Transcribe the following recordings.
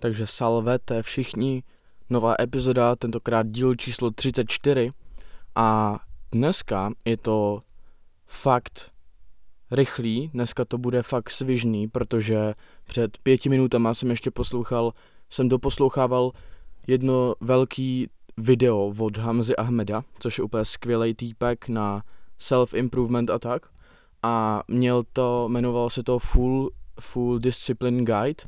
Takže salvete všichni, nová epizoda, tentokrát díl číslo 34 a dneska je to fakt rychlý, dneska to bude fakt svižný, protože před pěti minutama jsem ještě poslouchal, jsem doposlouchával jedno velký video od Hamzy Ahmeda, což je úplně skvělý týpek na self-improvement a tak. A měl to, jmenovalo se to Full, Full Discipline Guide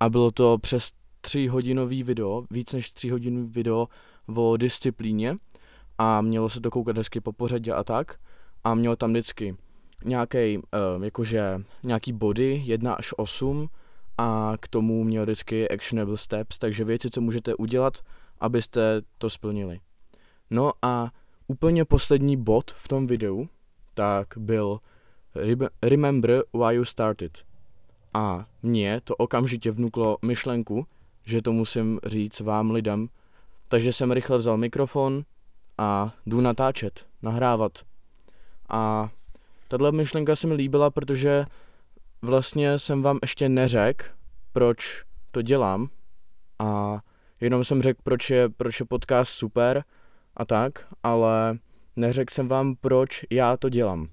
a bylo to přes tři hodinový video, víc než tři hodinový video o disciplíně a mělo se to koukat hezky po pořadě a tak a mělo tam vždycky nějaký, uh, jakože nějaký body, 1 až 8 a k tomu měl vždycky actionable steps, takže věci, co můžete udělat, abyste to splnili. No a úplně poslední bod v tom videu, tak byl Remember why you started. A mě to okamžitě vnuklo myšlenku, že to musím říct vám lidem, takže jsem rychle vzal mikrofon a jdu natáčet, nahrávat. A tahle myšlenka se mi líbila, protože vlastně jsem vám ještě neřekl, proč to dělám a jenom jsem řekl, proč je, proč je podcast super a tak, ale neřekl jsem vám, proč já to dělám.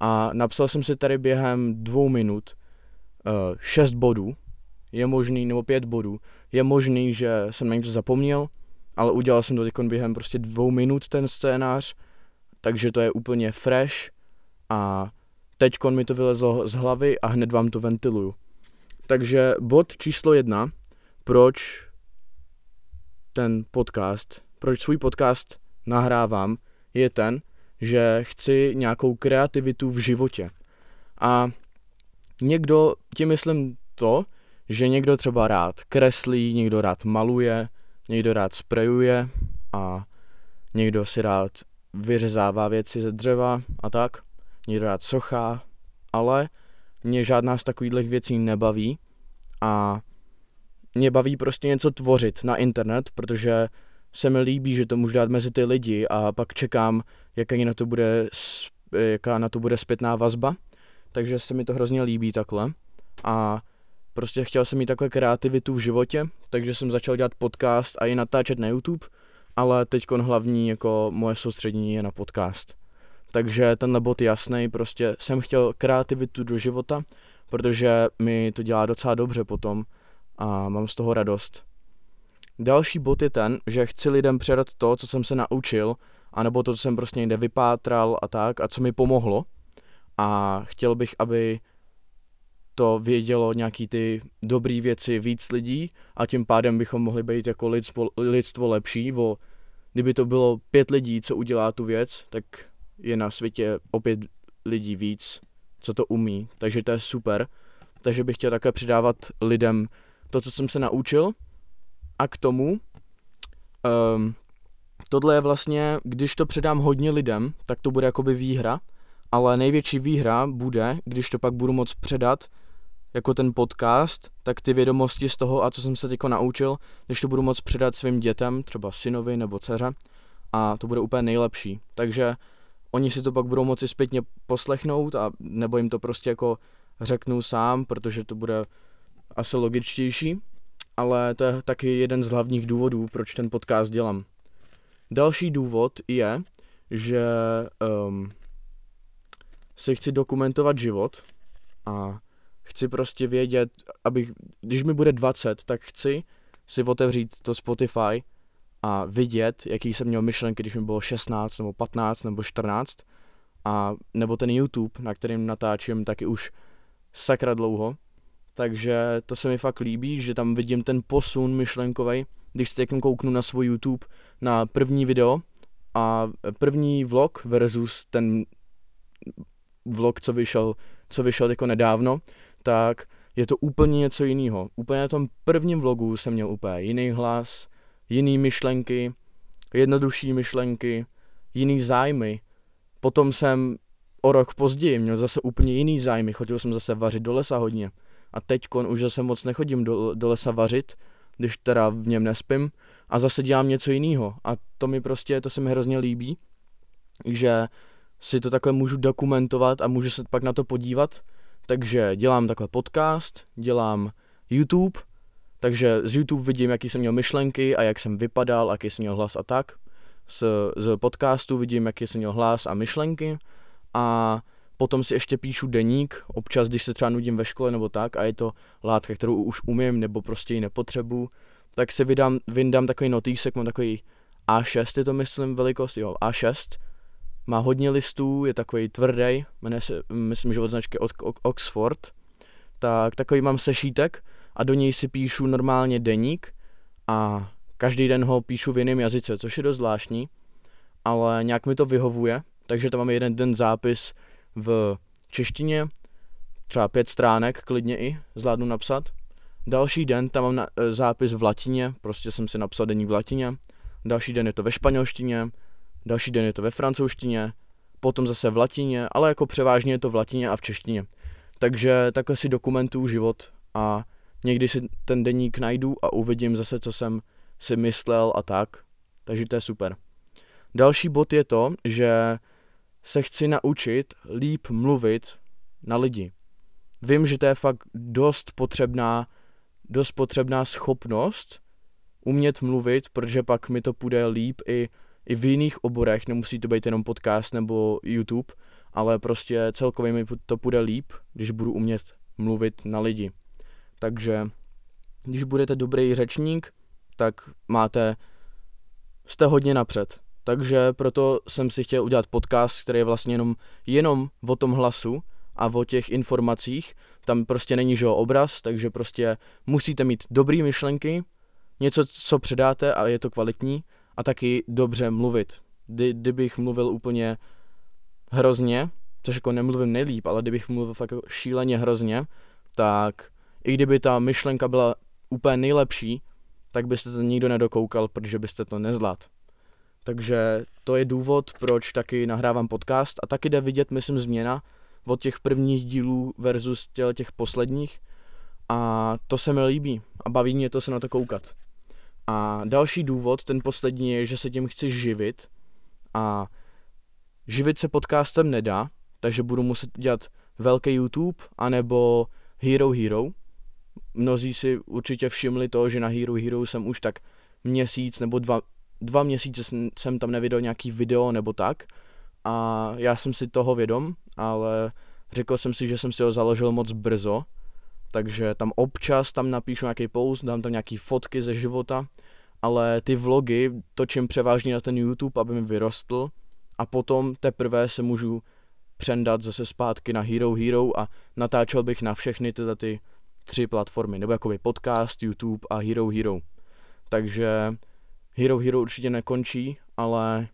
A napsal jsem si tady během dvou minut uh, šest bodů, je možný, nebo pět bodů, je možný, že jsem na něco zapomněl, ale udělal jsem to teď během prostě dvou minut ten scénář, takže to je úplně fresh a teď mi to vylezlo z hlavy a hned vám to ventiluju. Takže bod číslo jedna, proč ten podcast, proč svůj podcast nahrávám, je ten, že chci nějakou kreativitu v životě. A někdo, tím myslím to, že někdo třeba rád kreslí, někdo rád maluje, někdo rád sprejuje a někdo si rád vyřezává věci ze dřeva a tak, někdo rád sochá, ale mě žádná z takových věcí nebaví a mě baví prostě něco tvořit na internet, protože se mi líbí, že to můžu dát mezi ty lidi a pak čekám, jaká na to bude, jaká na to bude zpětná vazba, takže se mi to hrozně líbí takhle a prostě chtěl jsem mít takhle kreativitu v životě, takže jsem začal dělat podcast a i natáčet na YouTube, ale teď hlavní jako moje soustředění je na podcast. Takže tenhle bod je jasný, prostě jsem chtěl kreativitu do života, protože mi to dělá docela dobře potom a mám z toho radost. Další bod je ten, že chci lidem předat to, co jsem se naučil, anebo to, co jsem prostě někde vypátral a tak, a co mi pomohlo. A chtěl bych, aby to vědělo nějaký ty dobré věci víc lidí a tím pádem bychom mohli být jako lidstvo, lidstvo lepší. O, kdyby to bylo pět lidí, co udělá tu věc, tak je na světě opět lidí víc, co to umí, takže to je super. Takže bych chtěl také přidávat lidem to, co jsem se naučil a k tomu um, tohle je vlastně, když to předám hodně lidem, tak to bude jakoby výhra, ale největší výhra bude, když to pak budu moct předat jako ten podcast, tak ty vědomosti z toho a co jsem se teď naučil, když to budu moct předat svým dětem, třeba synovi nebo dceře, a to bude úplně nejlepší. Takže oni si to pak budou moci zpětně poslechnout a nebo jim to prostě jako řeknu sám, protože to bude asi logičtější, ale to je taky jeden z hlavních důvodů, proč ten podcast dělám. Další důvod je, že um, si chci dokumentovat život a chci prostě vědět, abych, když mi bude 20, tak chci si otevřít to Spotify a vidět, jaký jsem měl myšlenky, když mi bylo 16 nebo 15 nebo 14 a nebo ten YouTube, na kterým natáčím taky už sakra dlouho. Takže to se mi fakt líbí, že tam vidím ten posun myšlenkový, když se teď kouknu na svůj YouTube na první video a první vlog versus ten vlog, co vyšel, co vyšel jako nedávno, tak je to úplně něco jiného. Úplně na tom prvním vlogu jsem měl úplně jiný hlas, jiný myšlenky, jednodušší myšlenky, jiný zájmy. Potom jsem o rok později měl zase úplně jiný zájmy, chodil jsem zase vařit do lesa hodně. A teď už zase moc nechodím do, do lesa vařit, když teda v něm nespím a zase dělám něco jiného. A to mi prostě, to se mi hrozně líbí, že si to takhle můžu dokumentovat a můžu se pak na to podívat. Takže dělám takhle podcast, dělám YouTube, Takže z YouTube vidím, jaký jsem měl myšlenky a jak jsem vypadal, jaký jsem měl hlas a tak. Z, z podcastu vidím, jaký jsem měl hlas a myšlenky. A potom si ještě píšu deník, občas, když se třeba nudím ve škole nebo tak, a je to látka, kterou už umím nebo prostě ji nepotřebuju, tak si vydám, vyndám takový notýsek, mám takový A6 je to myslím velikost, jo, A6, má hodně listů, je takový tvrdý, jmenuje se, myslím, že od značky Oxford, tak takový mám sešítek a do něj si píšu normálně deník a každý den ho píšu v jiném jazyce, což je dost zvláštní, ale nějak mi to vyhovuje, takže tam mám jeden den zápis v češtině, třeba pět stránek, klidně i, zvládnu napsat. Další den tam mám na, e, zápis v latině, prostě jsem si napsal denní v latině. Další den je to ve španělštině, další den je to ve francouzštině, potom zase v latině, ale jako převážně je to v latině a v češtině. Takže takhle si dokumentuju život a někdy si ten deník najdu a uvidím zase, co jsem si myslel a tak. Takže to je super. Další bod je to, že se chci naučit líp mluvit na lidi. Vím, že to je fakt dost potřebná, dost potřebná schopnost umět mluvit, protože pak mi to půjde líp i, i v jiných oborech, nemusí to být jenom podcast nebo YouTube, ale prostě celkově mi to půjde líp, když budu umět mluvit na lidi. Takže když budete dobrý řečník, tak máte, jste hodně napřed. Takže proto jsem si chtěl udělat podcast, který je vlastně jenom, jenom o tom hlasu a o těch informacích. Tam prostě není že obraz, takže prostě musíte mít dobrý myšlenky, něco, co předáte a je to kvalitní a taky dobře mluvit. Kdy, kdybych mluvil úplně hrozně, což jako nemluvím nejlíp, ale kdybych mluvil fakt jako šíleně hrozně, tak i kdyby ta myšlenka byla úplně nejlepší, tak byste to nikdo nedokoukal, protože byste to nezvládl. Takže to je důvod, proč taky nahrávám podcast a taky jde vidět, myslím, změna od těch prvních dílů versus těch posledních a to se mi líbí a baví mě to se na to koukat. A další důvod, ten poslední je, že se tím chci živit. A živit se podcastem nedá, takže budu muset dělat velký YouTube anebo Hero Hero. Mnozí si určitě všimli to, že na Hero Hero jsem už tak měsíc nebo dva, dva měsíce jsem tam neviděl nějaký video nebo tak. A já jsem si toho vědom, ale řekl jsem si, že jsem si ho založil moc brzo, takže tam občas tam napíšu nějaký post, dám tam nějaký fotky ze života, ale ty vlogy točím převážně na ten YouTube, aby mi vyrostl a potom teprve se můžu přendat zase zpátky na Hero Hero a natáčel bych na všechny tyhle ty tři platformy, nebo jakoby podcast, YouTube a Hero Hero. Takže Hero Hero určitě nekončí, ale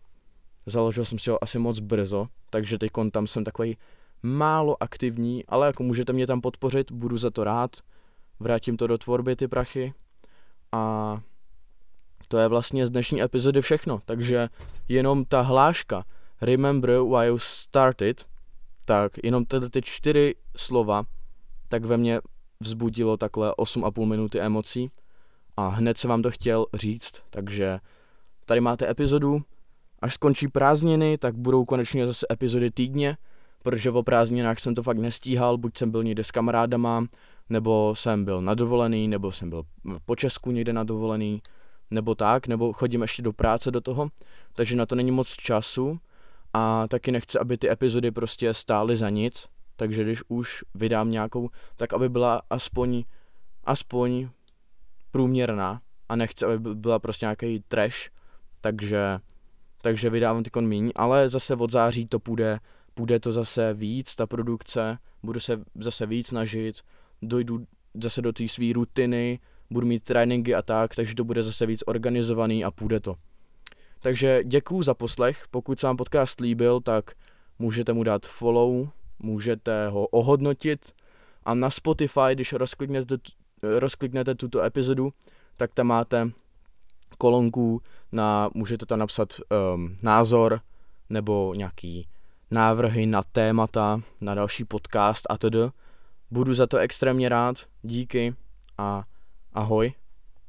založil jsem si ho asi moc brzo, takže teď tam jsem takový málo aktivní, ale jako můžete mě tam podpořit, budu za to rád, vrátím to do tvorby ty prachy. A to je vlastně z dnešní epizody všechno, takže jenom ta hláška Remember why you started, tak jenom tyhle ty čtyři slova, tak ve mně vzbudilo takhle 8,5 minuty emocí. A hned se vám to chtěl říct, takže tady máte epizodu, až skončí prázdniny, tak budou konečně zase epizody týdně, protože o prázdninách jsem to fakt nestíhal, buď jsem byl někde s kamarádama, nebo jsem byl na dovolený, nebo jsem byl po Česku někde na dovolený, nebo tak, nebo chodím ještě do práce do toho, takže na to není moc času a taky nechci, aby ty epizody prostě stály za nic, takže když už vydám nějakou, tak aby byla aspoň, aspoň průměrná a nechci, aby byla prostě nějaký trash, takže, takže vydávám ty míň, ale zase od září to půjde, půjde to zase víc, ta produkce, budu se zase víc snažit, dojdu zase do té své rutiny, budu mít tréninky a tak, takže to bude zase víc organizovaný a půjde to. Takže děkuju za poslech, pokud se vám podcast líbil, tak můžete mu dát follow, můžete ho ohodnotit a na Spotify, když rozkliknete, rozkliknete tuto epizodu, tak tam máte kolonku na, můžete tam napsat um, názor nebo nějaký návrhy na témata, na další podcast a tedy. Budu za to extrémně rád, díky a ahoj.